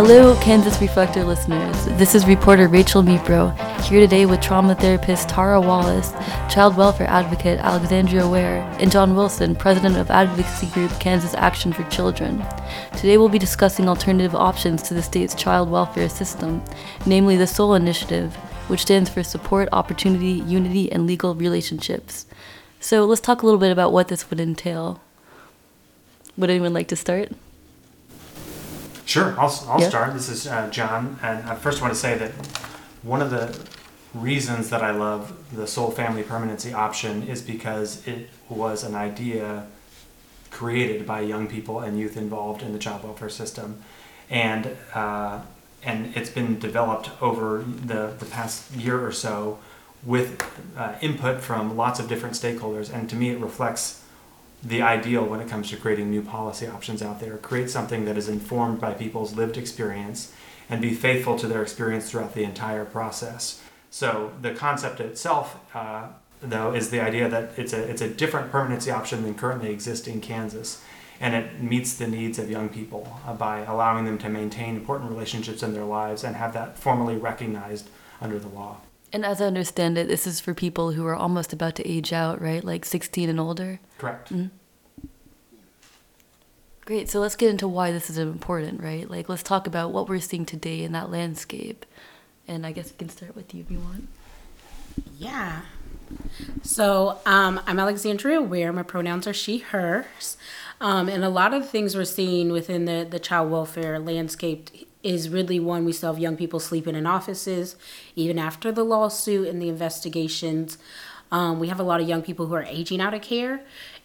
Hello, Kansas Reflector listeners. This is reporter Rachel Mipro, here today with trauma therapist Tara Wallace, child welfare advocate Alexandria Ware, and John Wilson, president of advocacy group Kansas Action for Children. Today we'll be discussing alternative options to the state's child welfare system, namely the SOUL Initiative, which stands for Support, Opportunity, Unity, and Legal Relationships. So let's talk a little bit about what this would entail. Would anyone like to start? Sure, I'll, I'll Yeah. start. This is uh, John, and I first want to say that one of the reasons that I love the Soul Family Permanency option is because it was an idea created by young people and youth involved in the child welfare system, and uh, and it's been developed over the the past year or so with uh, input from lots of different stakeholders, and to me it reflects the ideal when it comes to creating new policy options out there. Create something that is informed by people's lived experience and be faithful to their experience throughout the entire process. So the concept itself, uh, though, is the idea that it's a it's a different permanency option than currently exists in Kansas, and it meets the needs of young people uh, by allowing them to maintain important relationships in their lives and have that formally recognized under the law. And as I understand it, this is for people who are almost about to age out, right? Like 16 and older. Correct. Great. So let's get into why this is important, right? Like, let's talk about what we're seeing today in that landscape. And I guess we can start with you if you want. Yeah. So um, I'm Alexandria Ware. My pronouns are she, hers. Um, and a lot of the things we're seeing within the, the child welfare landscape is really one we still have young people sleeping in offices, even after the lawsuit and the investigations. Um, we have a lot of young people who are aging out of care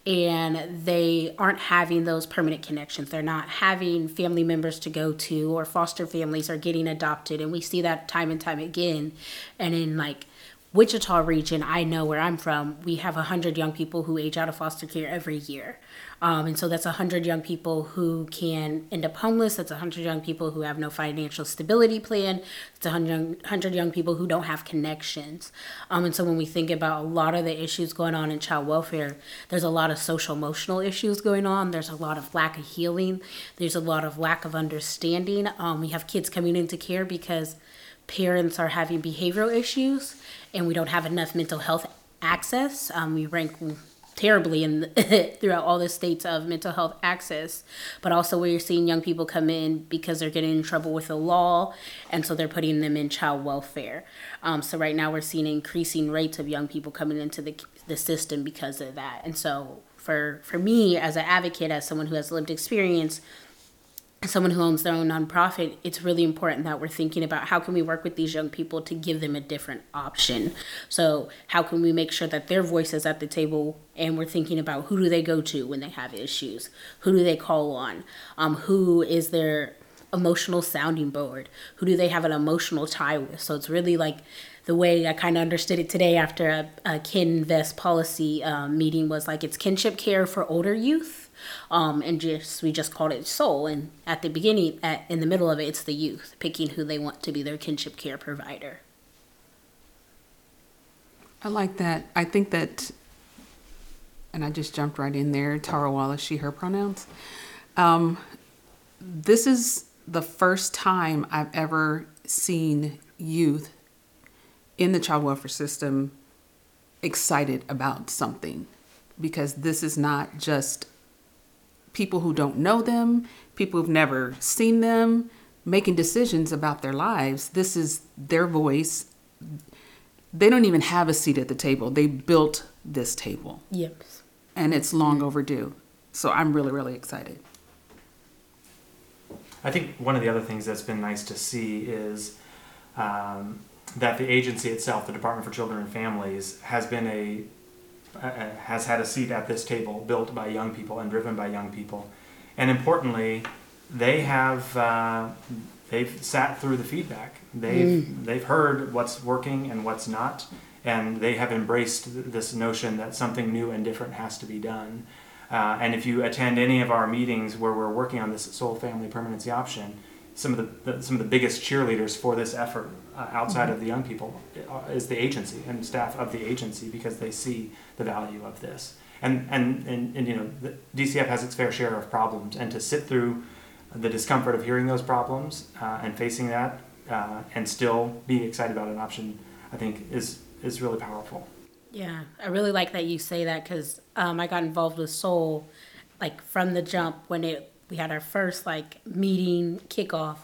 and they aren't having those permanent connections. They're not having family members to go to, or foster families are getting adopted. And we see that time and time again. And in like Wichita region, I know where I'm from, we have 100 young people who age out of foster care every year. Um, and so that's 100 young people who can end up homeless. That's 100 young people who have no financial stability plan. It's 100 young, 100 young people who don't have connections. Um, and so when we think about a lot of the issues going on in child welfare, there's a lot of social emotional issues going on. There's a lot of lack of healing. There's a lot of lack of understanding. Um, we have kids coming into care because parents are having behavioral issues and we don't have enough mental health access. Um, we rank terribly in throughout all the states of mental health access, but also you're seeing young people come in because they're getting in trouble with the law, and so they're putting them in child welfare. Um, so right now we're seeing increasing rates of young people coming into the the system because of that, and so. For, for me as an advocate as someone who has lived experience someone who owns their own nonprofit, it's really important that we're thinking about how can we work with these young people to give them a different option. So how can we make sure that their voice is at the table and we're thinking about who do they go to when they have issues? Who do they call on? Um, who is their emotional sounding board? Who do they have an emotional tie with? So it's really like the way I kind of understood it today after a, a Kinvest policy um, meeting was like it's kinship care for older youth um, and just we just called it soul. And at the beginning, at, in the middle of it, it's the youth picking who they want to be their kinship care provider. I like that. I think that, and I just jumped right in there. Tara Wallace, she, her pronouns. Um, this is the first time I've ever seen youth in the child welfare system excited about something because this is not just people who don't know them, people who've never seen them, making decisions about their lives. This is their voice. They don't even have a seat at the table. They built this table, Yep. and it's long overdue. So I'm really, really excited. I think one of the other things that's been nice to see is um, that the agency itself, the Department for Children and Families, has been a uh, has had a seat at this table built by young people and driven by young people, and importantly, they have uh, they've sat through the feedback. They've they've heard what's working and what's not, and they have embraced th- this notion that something new and different has to be done. Uh, and if you attend any of our meetings where we're working on this soul family permanency option, some of the, the some of the biggest cheerleaders for this effort uh, outside of the young people uh, is the agency and staff of the agency because they see the value of this. And and and, and you know, the DCF has its fair share of problems, and to sit through the discomfort of hearing those problems uh, and facing that, uh, and still be excited about an option, I think is is really powerful. Yeah, I really like that you say that because um, I got involved with Soul, like from the jump when it we had our first like meeting kickoff,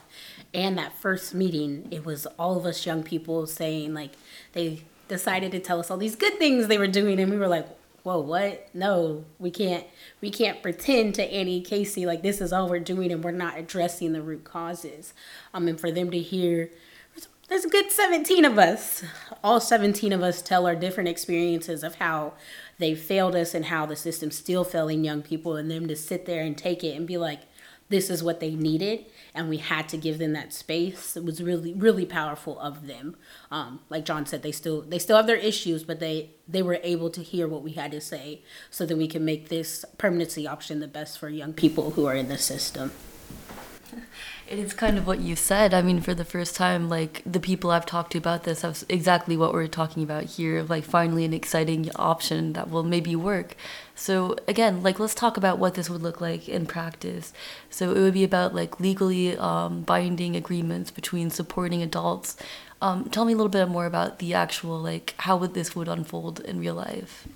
and that first meeting it was all of us young people saying like they decided to tell us all these good things they were doing, and we were like, whoa, what? No, we can't we can't pretend to Annie Casey like this is all we're doing and we're not addressing the root causes. Um, and for them to hear there's a good 17 of us. All 17 of us tell our different experiences of how they failed us and how the system's still failing young people, and them to sit there and take it and be like, this is what they needed, and we had to give them that space. It was really, really powerful of them. Um, like John said, they still they still have their issues, but they they were able to hear what we had to say, so that we can make this permanency option the best for young people who are in the system. It is kind of what you said. I mean, for the first time, like the people I've talked to about this have exactly what we're talking about here. Like, finally, an exciting option that will maybe work. So, again, like, let's talk about what this would look like in practice. So, it would be about like legally um, binding agreements between supporting adults. Um, tell me a little bit more about the actual, like, how would this would unfold in real life.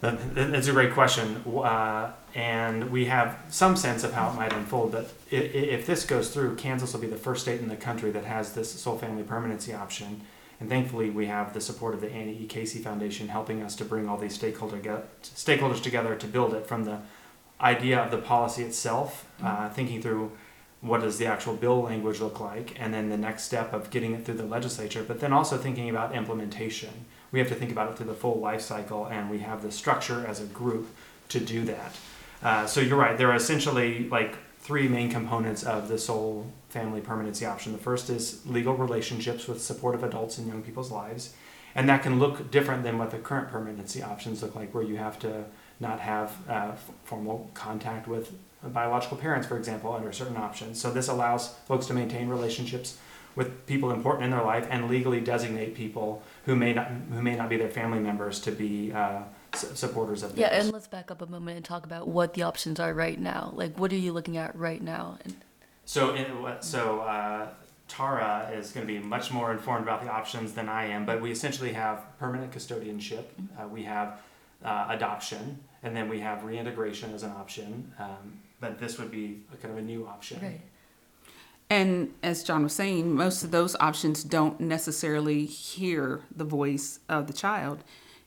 That, that's a great question, uh, and we have some sense of how it might unfold. But if, this goes through, Kansas will be the first state in the country that has this Soul family permanency option. And thankfully, we have the support of the Annie E. Casey Foundation helping us to bring all these stakeholder stakeholders together to build it from the idea of the policy itself, uh, thinking through what does the actual bill language look like, and then the next step of getting it through the legislature, but then also thinking about implementation. We have to think about it through the full life cycle, and we have the structure as a group to do that. Uh, so you're right, there are essentially like three main components of the Soul family permanency option. The first is legal relationships with supportive adults in young people's lives, and that can look different than what the current permanency options look like, where you have to not have uh, formal contact with biological parents, for example, under certain options. So this allows folks to maintain relationships with people important in their life and legally designate people who may not who may not be their family members to be uh, supporters of. The Yeah, and let's back up a moment and talk about what the options are right now. Like, what are you looking at right now? And so, in, so uh, Tara is going to be much more informed about the options than I am. But we essentially have permanent custodianship. Uh, we have uh, adoption, and then we have reintegration as an option. Um, but this would be a kind of a new option. right. And as John was saying, most of those options don't necessarily hear the voice of the child.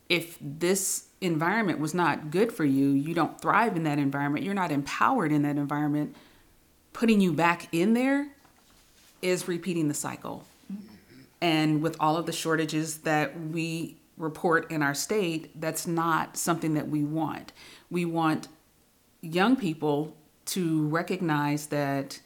If this environment was not good for you, you don't thrive in that environment, you're not empowered in that environment, putting you back in there is repeating the cycle. And with all of the shortages that we report in our state, that's not something that we want. We want young people to recognize that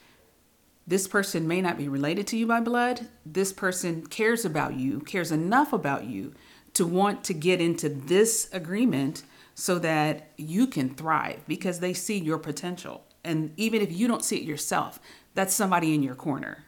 this person may not be related to you by blood. This person cares about you, cares enough about you to want to get into this agreement so that you can thrive because they see your potential. And even if you don't see it yourself, that's somebody in your corner.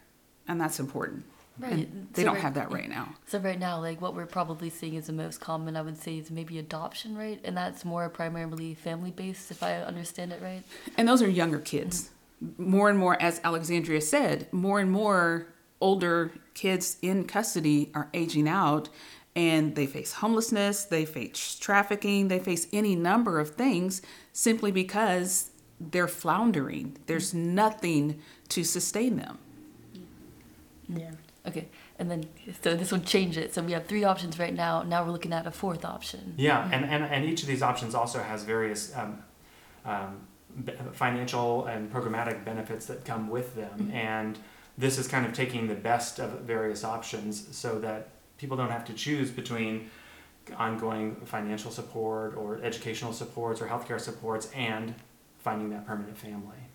And that's important. Right. And mm, they So don't right- have that right now. So right now, like what we're probably seeing is the most common, I would say, is maybe adoption, right? And that's more primarily family based, if I understand it right. And those are younger kids. Mm-hmm. More and more, as Alexandria said, more and more older kids in custody are aging out and they face homelessness, they face trafficking, they face any number of things simply because they're floundering. There's nothing to sustain them. Yeah. Okay, and then so this would change it. So we have three options right now. Now we're looking at a fourth option. Yeah, and, and, and each of these options also has various um, um, be- financial and programmatic benefits that come with them. Mm-hmm. And this is kind of taking the best of various options so that people don't have to choose between ongoing financial support or educational supports or healthcare supports and finding that permanent family.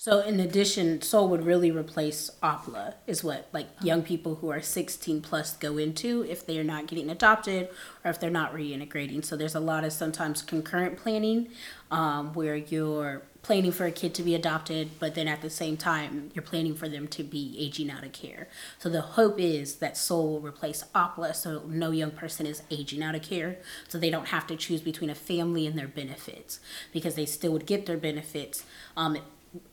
So in addition, Soul would really replace OPPLA is what like young people who are 16 plus go into if they're not getting adopted or if they're not reintegrating. So there's a lot of sometimes concurrent planning um, where you're planning for a kid to be adopted, but then at the same time you're planning for them to be aging out of care. So the hope is that Soul will replace OPPLA so no young person is aging out of care so they don't have to choose between a family and their benefits because they still would get their benefits. Um,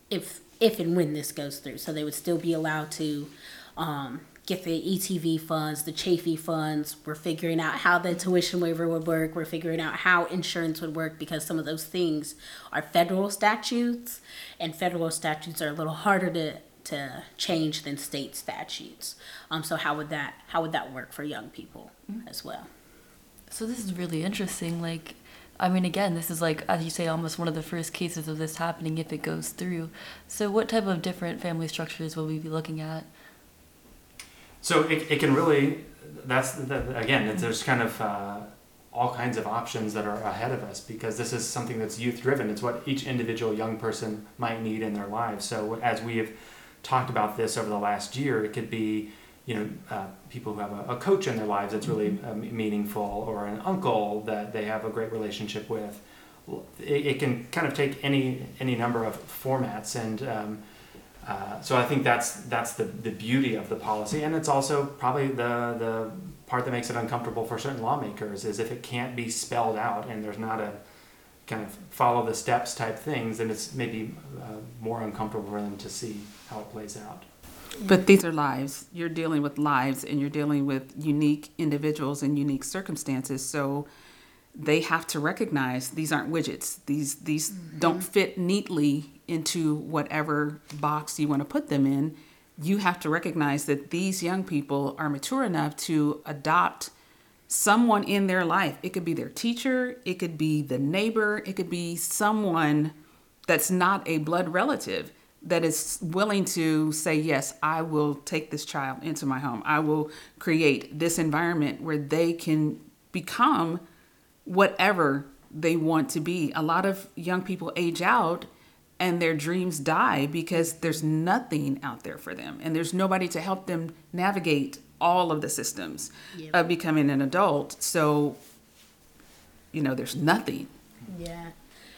if if and when this goes through. So they would still be allowed to um, get the ETV funds, the Chafee funds. We're figuring out how the tuition waiver would work. We're figuring out how insurance would work because some of those things are federal statutes, and federal statutes are a little harder to to change than state statutes. Um, so how would that how would that work for young people as well? So this is really interesting. Like, I mean, again, this is like, as you say, almost one of the first cases of this happening if it goes through. So, what type of different family structures will we be looking at? So it, it can really, that's, again, there's kind of uh, all kinds of options that are ahead of us because this is something that's youth driven. It's what each individual young person might need in their lives. So as we have talked about this over the last year, it could be, you know, uh, people who have a, a, coach in their lives that's really uh, meaningful or an uncle that they have a great relationship with. It, it can kind of take any any number of formats and um, uh, so I think that's that's the, the beauty of the policy, and it's also probably the the part that makes it uncomfortable for certain lawmakers is if it can't be spelled out and there's not a kind of follow the steps type things, then it's maybe uh, more uncomfortable for them to see how it plays out. But these are lives. You're dealing with lives, and you're dealing with unique individuals and unique circumstances. So they have to recognize these aren't widgets. These these mm-hmm. don't fit neatly into whatever box you want to put them in. You have to recognize that these young people are mature enough to adopt someone in their life. It could be their teacher, it could be the neighbor, it could be someone that's not a blood relative that is willing to say, Yes, I will take this child into my home. I will create this environment where they can become whatever they want to be. A lot of young people age out and their dreams die because there's nothing out there for them and there's nobody to help them navigate all of the systems yep. of becoming an adult. So, you know, there's nothing. Yeah.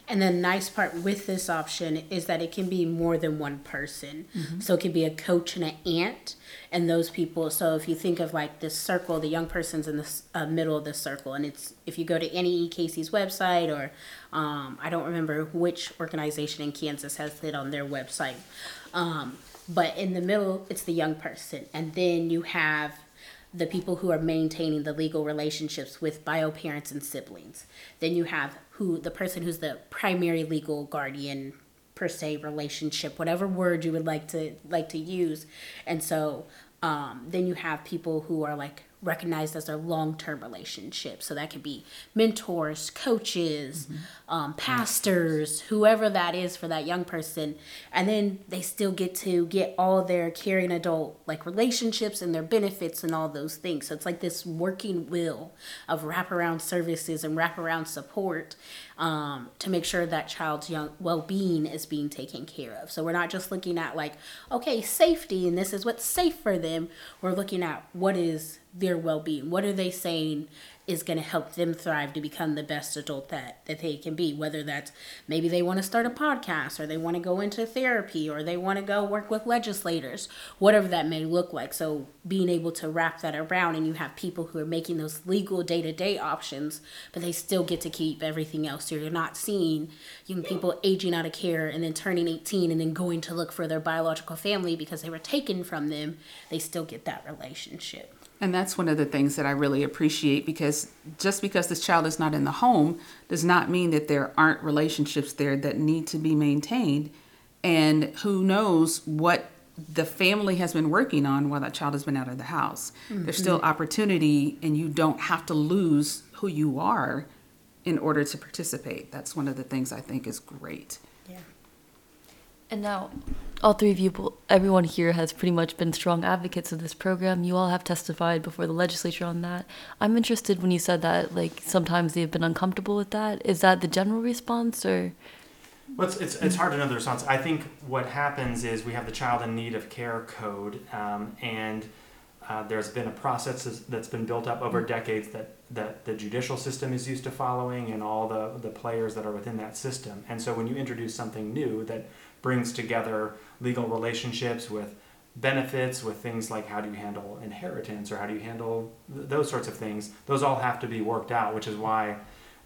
And the nice part with this option is that it can be more than one person. Mm-hmm. So it could be a coach and an aunt, and those people. So if you think of like this circle, the young person's in the uh, middle of the circle, and it's if you go to Annie Casey's website or um, I don't remember which organization in Kansas has it on their website, um, but in the middle it's the young person, and then you have the people who are maintaining the legal relationships with bio parents and siblings. Then you have who the person who's the primary legal guardian per se relationship, whatever word you would like to like to use. And so um, then you have people who are like recognized as their long-term relationship so that could be mentors coaches mm-hmm. um, pastors whoever that is for that young person. And then they still get to get all their caring adult like relationships and their benefits and all those things. So it's like this working will of wraparound services and wraparound support um, to make sure that child's young well-being is being taken care of. So we're not just looking at like okay safety and this is what's safe for them. We're looking at what is their well-being. What are they saying is going to help them thrive to become the best adult that, that they can be? Whether that's maybe they want to start a podcast or they want to go into therapy or they want to go work with legislators whatever that may look like. So being able to wrap that around and you have people who are making those legal day-to-day options but they still get to keep everything else. So you're not seeing young people aging out of care and then turning 18 and then going to look for their biological family because they were taken from them. They still get that relationship and that's one of the things that I really appreciate because just because this child is not in the home does not mean that there aren't relationships there that need to be maintained. And who knows what the family has been working on while that child has been out of the house. Mm-hmm. There's still opportunity, and you don't have to lose who you are in order to participate. That's one of the things I think is great. And now, all three of you, everyone here has pretty much been strong advocates of this program. You all have testified before the legislature on that. I'm interested when you said that, like, sometimes they've been uncomfortable with that. Is that the general response, or? Well, it's, it's, it's hard to know the response. I think what happens is we have the child in need of care code, um, and uh, there's been a process that's been built up over decades that, that the judicial system is used to following and all the, the players that are within that system. And so when you introduce something new that brings together legal relationships with benefits, with things like how do you handle inheritance or how do you handle th- those sorts of things. Those all have to be worked out, which is why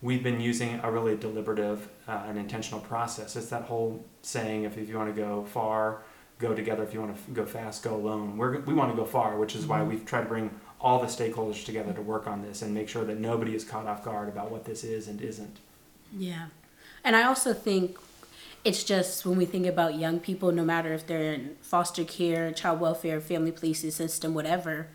we've been using a really deliberative uh, and intentional process. It's that whole saying, if, if you want to go far, go together. If you want to go fast, go alone. We're, we want to go far, which is why we've tried to bring all the stakeholders together to work on this and make sure that nobody is caught off guard about what this is and isn't. Yeah. And I also think it's just when we think about young people, no matter if they're in foster care, child welfare, family policing system, whatever,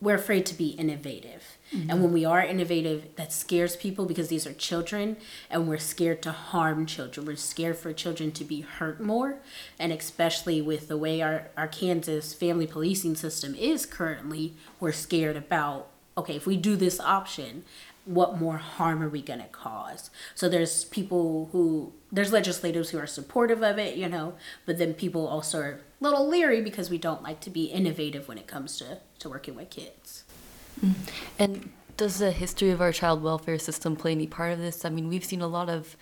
we're afraid to be innovative. And mm-hmm. when we are innovative, that scares people because these are children and we're scared to harm children. We're scared for children to be hurt more. And especially with the way our, our Kansas family policing system is currently, we're scared about okay, if we do this option, what more harm are we going to cause? So there's people who, there's legislators who are supportive of it, you know, but then people also are a little leery because we don't like to be innovative when it comes to, to working with kids. Mm-hmm. And does the history of our child welfare system play any part of this? I mean, we've seen a lot of,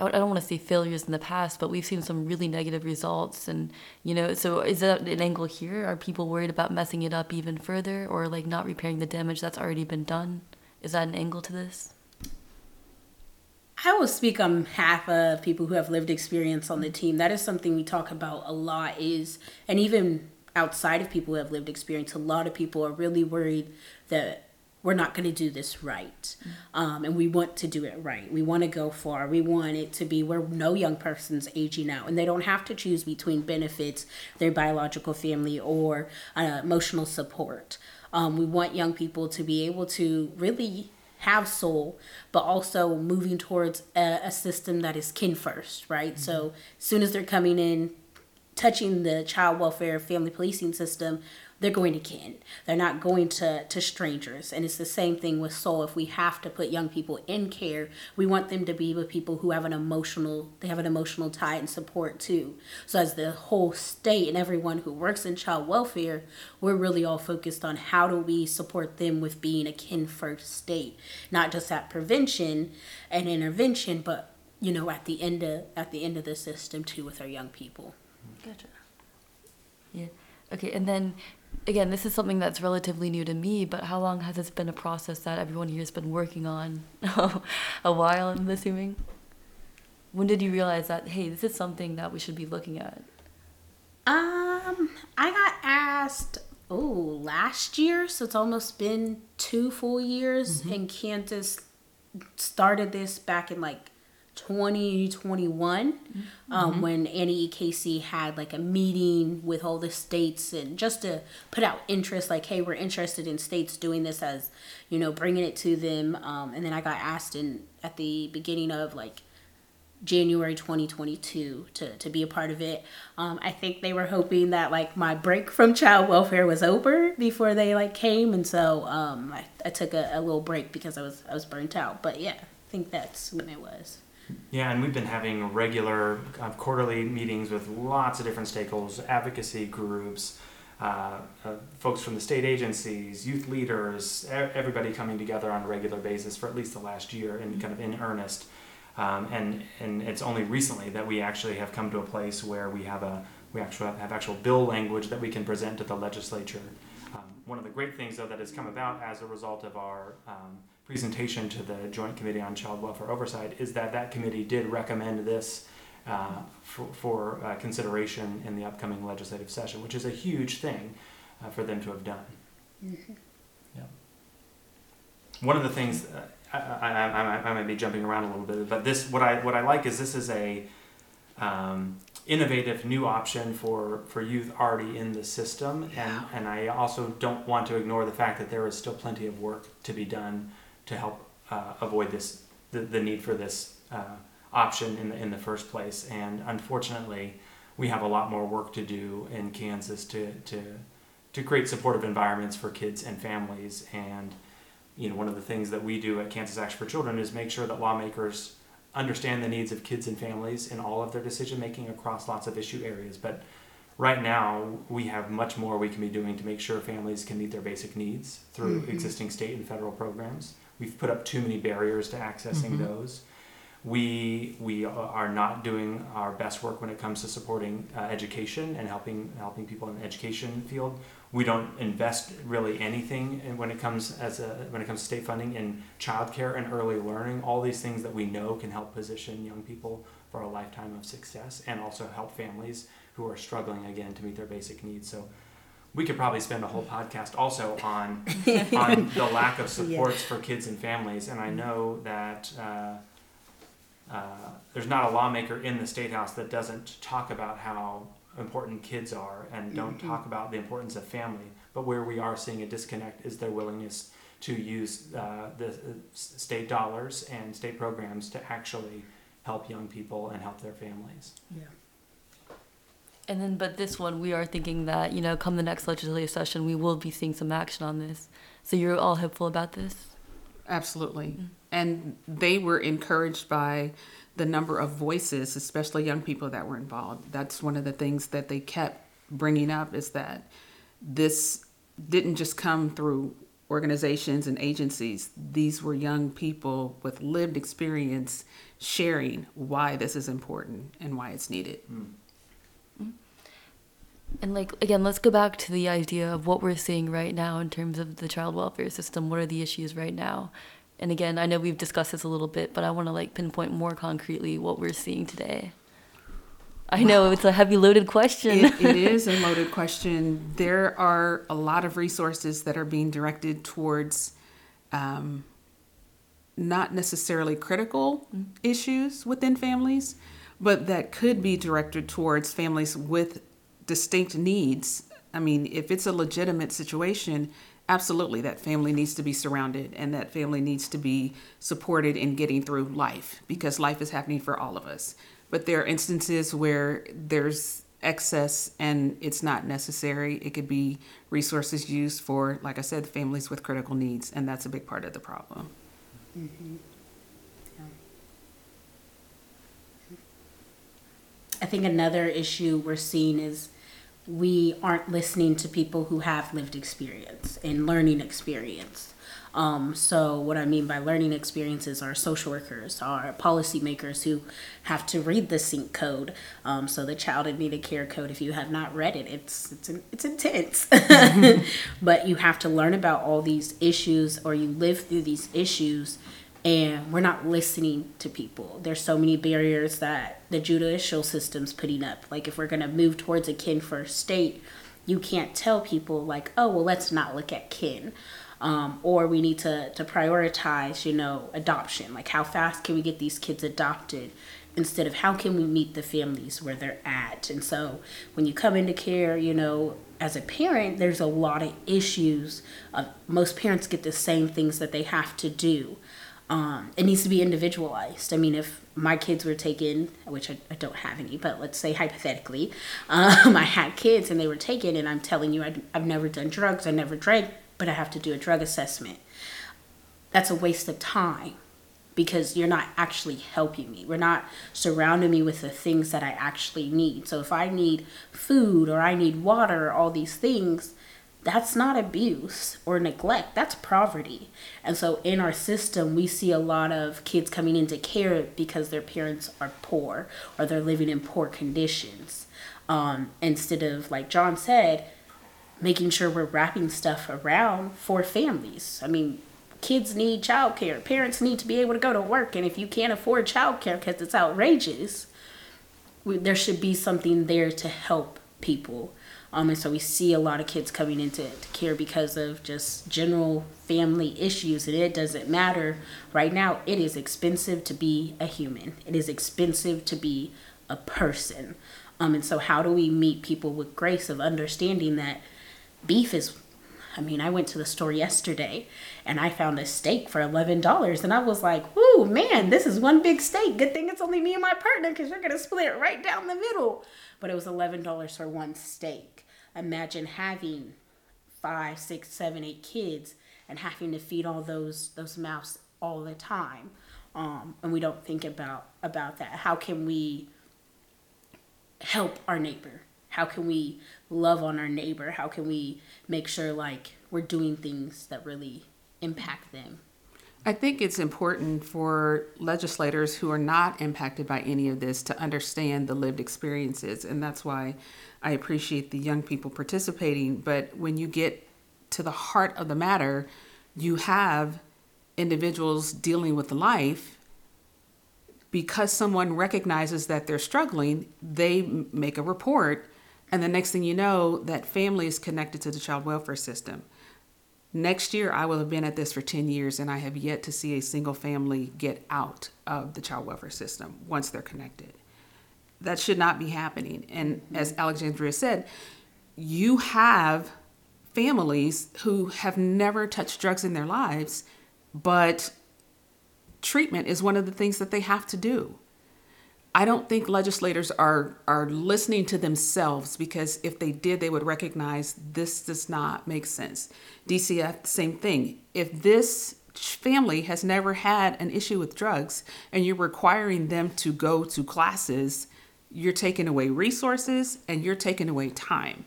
I don't want to say failures in the past, but we've seen some really negative results. And, you know, so is that an angle here? Are people worried about messing it up even further or like not repairing the damage that's already been done? Is that an angle to this? I will speak on behalf of people who have lived experience on the team. That is something we talk about a lot is and even outside of people who have lived experience, a lot of people are really worried that we're not going to do this right. Um, and we want to do it right. We want to go far. We want it to be where no young person's aging out and they don't have to choose between benefits, their biological family, or uh, emotional support. Um, we want young people to be able to really have soul, but also moving towards a, a system that is kin first, right? So as soon as they're coming in, touching the child welfare family policing system, they're going to kin. They're not going to, to strangers. And it's the same thing with soul. If we have to put young people in care, we want them to be with people who have an emotional they have an emotional tie and support too. So as the whole state and everyone who works in child welfare, we're really all focused on how do we support them with being a kin first state. Not just at prevention and intervention, but you know, at the end of at the end of the system too with our young people. Gotcha. Yeah. Okay, and then again, this is something that's relatively new to me, but how long has this been a process that everyone here has been working on? a while, I'm assuming. When did you realize that, hey, this is something that we should be looking at? Um, I got asked oh last year, so it's almost been two full years. And Kansas started this back in like 2021 um, when Annie E. Casey had like a meeting with all the states and just to put out interest like hey we're interested in states doing this as you know bringing it to them um, and then I got asked in at the beginning of like January 2022 to, to be a part of it. Um, I think they were hoping that like my break from child welfare was over before they like came, and so um, I, I took a, a little break because I was I was burnt out. But yeah, I think that's when it was. Yeah, and we've been having regular uh, quarterly meetings with lots of different stakeholders, advocacy groups, uh, uh, folks from the state agencies, youth leaders, everybody coming together on a regular basis for at least the last year and kind of in earnest. Um, and and it's only recently that we actually have come to a place where we have a we actually have actual bill language that we can present to the legislature. One of the great things though that has come about as a result of our um, presentation to the Joint Committee on Child Welfare Oversight is that that committee did recommend this uh, for, for uh, consideration in the upcoming legislative session, which is a huge thing uh, for them to have done. Yeah. One of the things uh, I, I, I, I might be jumping around a little bit, but this what I what I like is this is a um, innovative new option for, for youth already in the system, and and I also don't want to ignore the fact that there is still plenty of work to be done to help uh, avoid this the, the need for this uh, option in the in the first place. And unfortunately, we have a lot more work to do in Kansas to to to create supportive environments for kids and families. And you know, one of the things that we do at Kansas Action for Children is make sure that lawmakers understand the needs of kids and families in all of their decision making across lots of issue areas. But right now, we have much more we can be doing to make sure families can meet their basic needs through existing state and federal programs. We've put up too many barriers to accessing those. we we are not doing our best work when it comes to supporting uh, education and helping helping people in the education field. We don't invest really anything in, when it comes as a when it comes to state funding in childcare and early learning. All these things that we know can help position young people for a lifetime of success and also help families who are struggling again to meet their basic needs. So we could probably spend a whole podcast also on on the lack of supports for kids and families. And I know that uh, uh, there's not a lawmaker in the state house that doesn't talk about how important kids are and don't Mm-hmm. talk about the importance of family. But where we are seeing a disconnect is their willingness to use uh, the uh, state dollars and state programs to actually help young people and help their families. Yeah. And then, but this one, we are thinking that, you know, come the next legislative session, we will be seeing some action on this. So you're all hopeful about this? Absolutely. And they were encouraged by the number of voices, especially young people that were involved. That's one of the things that they kept bringing up is that this didn't just come through organizations and agencies. These were young people with lived experience sharing why this is important and why it's needed. Mm-hmm. And like again, let's go back to the idea of what we're seeing right now in terms of the child welfare system. What are the issues right now? And again, I know we've discussed this a little bit, but I want to like pinpoint more concretely what we're seeing today. I know it's a heavy loaded question. it, it is a loaded question. There are a lot of resources that are being directed towards um, not necessarily critical issues within families, but that could be directed towards families with distinct needs. I mean, if it's a legitimate situation, absolutely that family needs to be surrounded and that family needs to be supported in getting through life because life is happening for all of us. But there are instances where there's excess and it's not necessary. It could be resources used for, like I said, families with critical needs, and that's a big part of the problem. Mm-hmm. I think another issue we're seeing is we aren't listening to people who have lived experience and learning experience. Um, so what I mean by learning experiences are social workers, are policymakers who have to read the CINC code. Um, so the child and needed care code, if you have not read it, it's it's it's intense. but you have to learn about all these issues, or you live through these issues, and we're not listening to people. There's so many barriers that the judicial system's putting up. Like if we're gonna move towards a kin first state, you can't tell people like, oh well, let's not look at kin. Um, or we need to, to prioritize, you know, adoption. Like how fast can we get these kids adopted instead of how can we meet the families where they're at. And so when you come into care, you know, as a parent, there's a lot of issues. Most parents get the same things that they have to do. Um, it needs to be individualized. I mean, if my kids were taken, which I, I don't have any, but let's say hypothetically, um, I had kids and they were taken, and I'm telling you, I, I've never done drugs, I never drank, but I have to do a drug assessment. That's a waste of time because you're not actually helping me. We're not surrounding me with the things that I actually need. So if I need food or I need water, all these things, that's not abuse or neglect that's poverty. And so in our system we see a lot of kids coming into care because their parents are poor or they're living in poor conditions. Um, instead of like john said making sure we're wrapping stuff around for families. I mean kids need childcare. Parents need to be able to go to work. And if you can't afford childcare because it's outrageous we, there should be something there to help people um, and so we see a lot of kids coming into care because of just general family issues. And it doesn't matter. Right now, it is expensive to be a human, it is expensive to be a person. Um, and so, how do we meet people with grace of understanding that beef is I mean, I went to the store yesterday and I found a steak for $11 and I was like, whoo, man, this is one big steak. Good thing it's only me and my partner because we're going to split it right down the middle. But it was $11 for one steak. Imagine having five, six, seven, eight kids and having to feed all those those mouths all the time. Um, and we don't think about about that. How can we help our neighbor? How can we love on our neighbor? How can we make sure like we're doing things that really impact them? I think it's important for legislators who are not impacted by any of this to understand the lived experiences. And that's why I appreciate the young people participating. But when you get to the heart of the matter, you have individuals dealing with life because someone recognizes that they're struggling, they make a report. And the next thing you know, that family is connected to the child welfare system. Next year, I will have been at this for 10 years, and I have yet to see a single family get out of the child welfare system once they're connected. That should not be happening. And mm-hmm. as Alexandria said, you have families who have never touched drugs in their lives, but treatment is one of the things that they have to do. I don't think legislators are are listening to themselves because if they did, they would recognize this does not make sense. DCF, same thing. If this family has never had an issue with drugs and you're requiring them to go to classes, you're taking away resources and you're taking away time.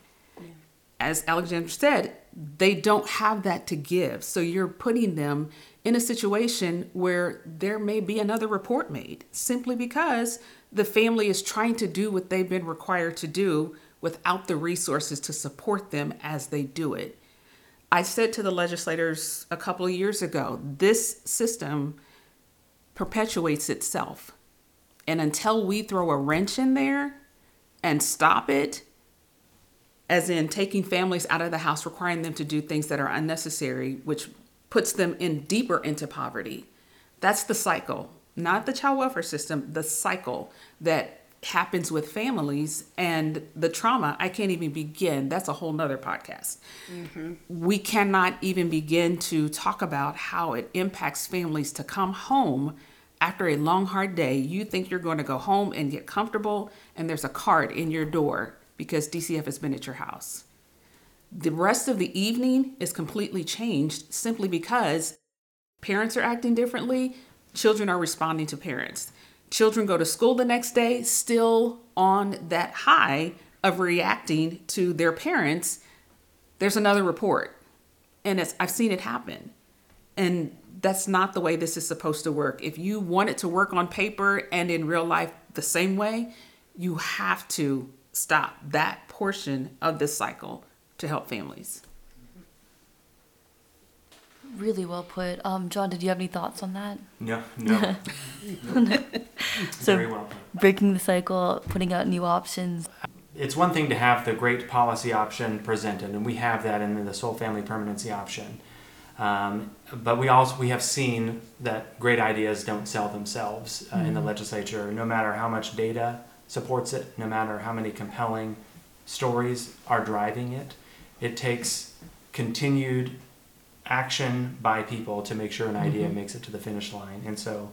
As Alexander said, they don't have that to give. So you're putting them in a situation where there may be another report made simply because the family is trying to do what they've been required to do without the resources to support them as they do it. I said to the legislators a couple of years ago this system perpetuates itself. And until we throw a wrench in there and stop it, as in taking families out of the house, requiring them to do things that are unnecessary, which puts them in deeper into poverty. That's the cycle, not the child welfare system, the cycle that happens with families and the trauma. I can't even begin. That's a whole nother podcast. Mm-hmm. We cannot even begin to talk about how it impacts families to come home after a long, hard day. You think you're going to go home and get comfortable, and there's a card in your door because DCF has been at your house. The rest of the evening is completely changed simply because parents are acting differently, children are responding to parents. Children go to school the next day still on that high of reacting to their parents. There's another report. And it's, I've seen it happen. And that's not the way this is supposed to work. If you want it to work on paper and in real life the same way, you have to stop that portion of this cycle to help families. Really well put. Um, John, did you have any thoughts on that? No, no. So- Very well put. Breaking the cycle, putting out new options. It's one thing to have the great policy option presented, and we have that in the Soul family permanency option. Um, but we also we have seen that great ideas don't sell themselves uh, in the legislature, no matter how much data supports it, no matter how many compelling stories are driving it. It takes continued action by people to make sure an idea makes it to the finish line. And so,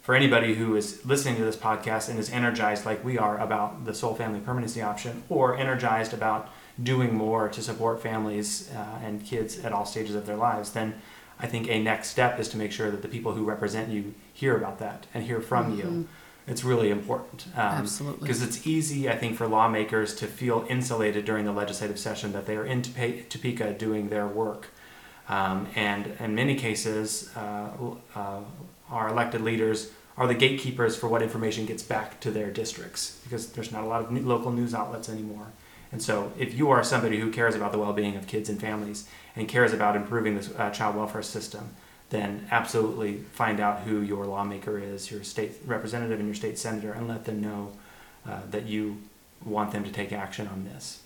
for anybody who is listening to this podcast and is energized like we are about the Soul family permanency option, or energized about doing more to support families uh, and kids at all stages of their lives, then I think a next step is to make sure that the people who represent you hear about that and hear from you. It's really important. Um, Absolutely. Because it's easy, I think, for lawmakers to feel insulated during the legislative session that they are in Topeka doing their work. Um, and in many cases, uh, uh, our elected leaders are the gatekeepers for what information gets back to their districts because there's not a lot of new- local news outlets anymore. And so, if you are somebody who cares about the well being of kids and families and cares about improving the uh, child welfare system, then absolutely find out who your lawmaker is, your state representative and your state senator, and let them know uh, that you want them to take action on this.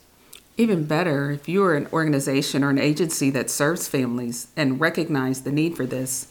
Even better, if you are an organization or an agency that serves families and recognize the need for this,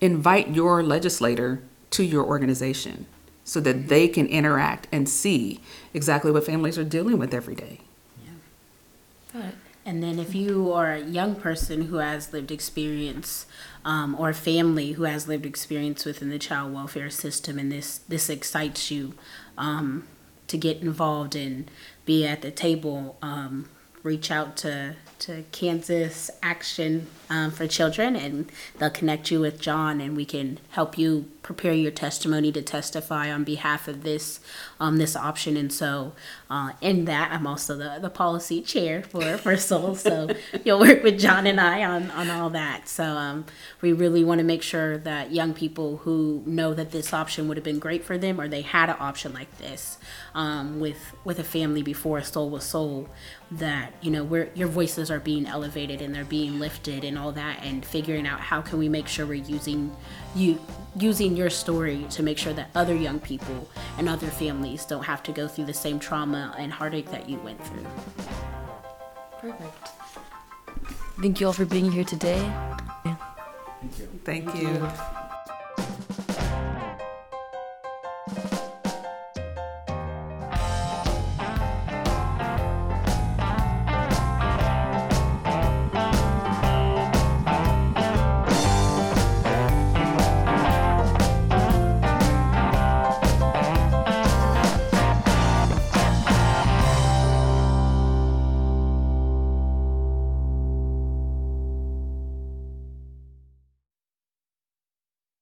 invite your legislator to your organization so that they can interact and see exactly what families are dealing with every day. Yeah. Got it. And then if you are a young person who has lived experience, um, or a family who has lived experience within the child welfare system, and this this excites you um, to get involved and be at the table, um, reach out to to Kansas Action um, for Children, and they'll connect you with John, and we can help you prepare your testimony to testify on behalf of this um, this option. And so, uh, in that, I'm also the, the policy chair for for Soul. So you'll work with John and I on on all that. So um, we really want to make sure that young people who know that this option would have been great for them, or they had an option like this um, with with a family before Soul was Soul, that you know where your voices are being elevated and they're being lifted and all that, and figuring out how can we make sure we're using you using your story to make sure that other young people and other families don't have to go through the same trauma and heartache that you went through. Perfect. Thank you all for being here today. Thank you. Thank you.